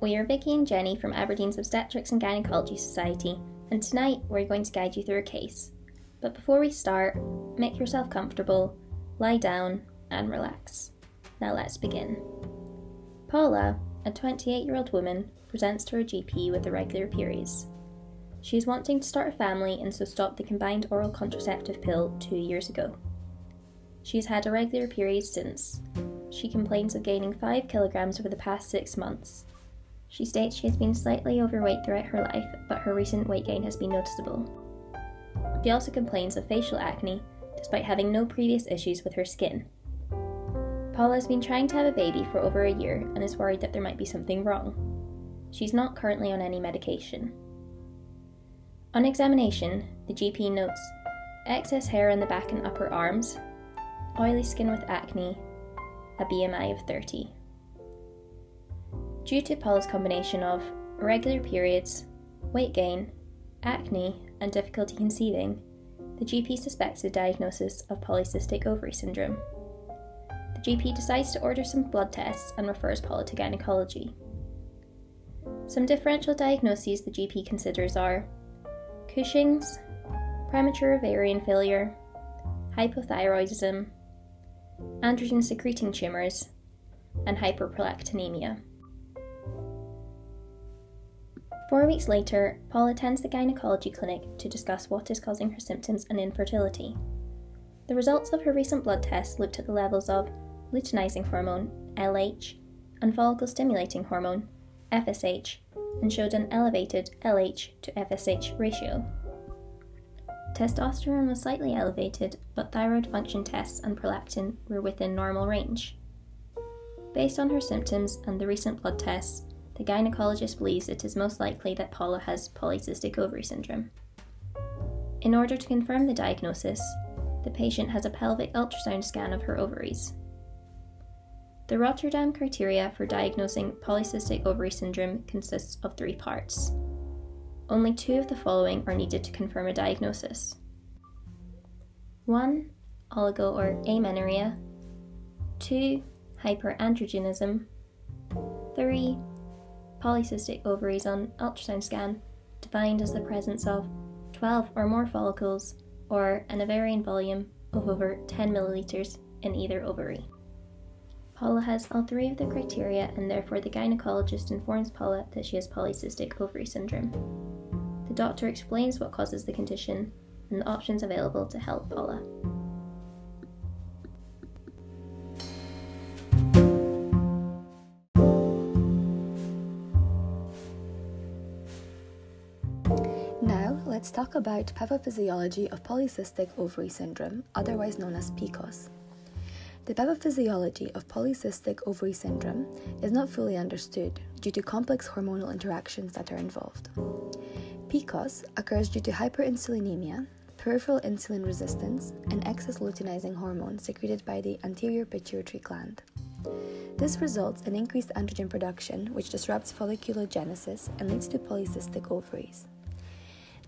We are Vicky and Jenny from Aberdeen's Obstetrics and Gynecology Society, and tonight we're going to guide you through a case. But before we start, make yourself comfortable, lie down, and relax. Now let's begin. Paula, a 28 year old woman, presents to her GP with irregular periods. She is wanting to start a family and so stopped the combined oral contraceptive pill two years ago. She has had irregular periods since, she complains of gaining 5 kilograms over the past 6 months. She states she has been slightly overweight throughout her life, but her recent weight gain has been noticeable. She also complains of facial acne, despite having no previous issues with her skin. Paula has been trying to have a baby for over a year and is worried that there might be something wrong. She's not currently on any medication. On examination, the GP notes excess hair on the back and upper arms, oily skin with acne, a BMI of 30. Due to Paula's combination of irregular periods, weight gain, acne, and difficulty conceiving, the GP suspects a diagnosis of polycystic ovary syndrome. The GP decides to order some blood tests and refers Paula to gynecology. Some differential diagnoses the GP considers are Cushing's, premature ovarian failure, hypothyroidism, androgen secreting tumours, and hyperprolactinemia. Four weeks later, Paula attends the gynecology clinic to discuss what is causing her symptoms and infertility. The results of her recent blood tests looked at the levels of luteinizing hormone, LH, and follicle stimulating hormone, FSH, and showed an elevated LH to FSH ratio. Testosterone was slightly elevated, but thyroid function tests and prolactin were within normal range. Based on her symptoms and the recent blood tests, the gynecologist believes it is most likely that Paula has polycystic ovary syndrome. In order to confirm the diagnosis, the patient has a pelvic ultrasound scan of her ovaries. The Rotterdam criteria for diagnosing polycystic ovary syndrome consists of three parts. Only two of the following are needed to confirm a diagnosis 1. Oligo or amenorrhea, 2. Hyperandrogenism, 3. Polycystic ovaries on ultrasound scan, defined as the presence of 12 or more follicles or an ovarian volume of over 10 milliliters in either ovary. Paula has all three of the criteria, and therefore the gynecologist informs Paula that she has polycystic ovary syndrome The doctor explains what causes the condition and the options available to help Paula. Let's talk about pathophysiology of polycystic ovary syndrome, otherwise known as PCOS. The pathophysiology of polycystic ovary syndrome is not fully understood due to complex hormonal interactions that are involved. PCOS occurs due to hyperinsulinemia, peripheral insulin resistance, and excess luteinizing hormone secreted by the anterior pituitary gland. This results in increased androgen production, which disrupts folliculogenesis and leads to polycystic ovaries.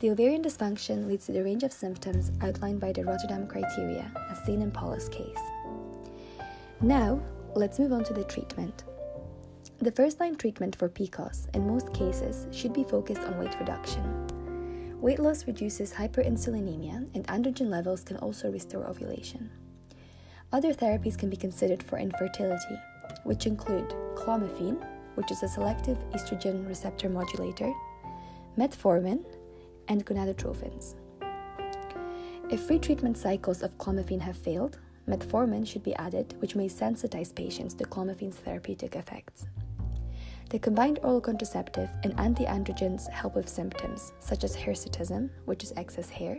The ovarian dysfunction leads to the range of symptoms outlined by the Rotterdam criteria, as seen in Paula's case. Now, let's move on to the treatment. The first line treatment for PCOS in most cases should be focused on weight reduction. Weight loss reduces hyperinsulinemia, and androgen levels can also restore ovulation. Other therapies can be considered for infertility, which include clomiphene, which is a selective estrogen receptor modulator, metformin, and gonadotrophins. If free treatment cycles of clomiphene have failed, metformin should be added, which may sensitize patients to clomiphene's therapeutic effects. The combined oral contraceptive and anti-androgens help with symptoms such as hirsutism, which is excess hair,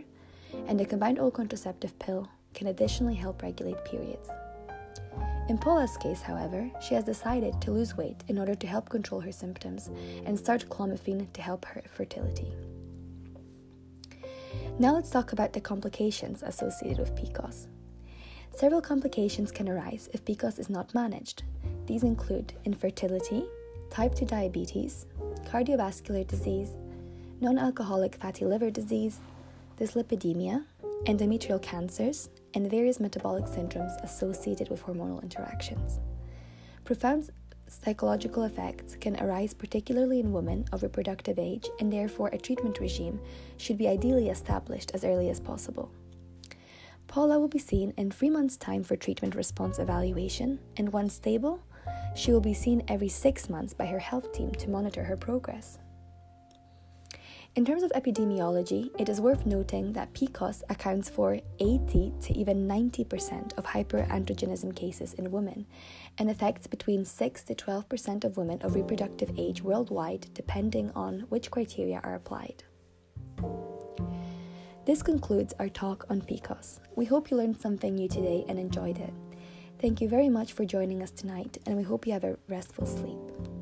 and the combined oral contraceptive pill can additionally help regulate periods. In Paula's case, however, she has decided to lose weight in order to help control her symptoms and start clomiphene to help her fertility. Now let's talk about the complications associated with PCOS. Several complications can arise if PCOS is not managed. These include infertility, type 2 diabetes, cardiovascular disease, non alcoholic fatty liver disease, dyslipidemia, endometrial cancers, and various metabolic syndromes associated with hormonal interactions. Profound psychological effects can arise particularly in women of reproductive age, and therefore a treatment regime should be ideally established as early as possible. Paula will be seen in three months' time for treatment response evaluation, and once stable, she will be seen every six months by her health team to monitor her progress. In terms of epidemiology, it is worth noting that PCOS accounts for 80 to even 90% of hyperandrogenism cases in women and affects between 6 to 12% of women of reproductive age worldwide, depending on which criteria are applied. This concludes our talk on PCOS. We hope you learned something new today and enjoyed it. Thank you very much for joining us tonight, and we hope you have a restful sleep.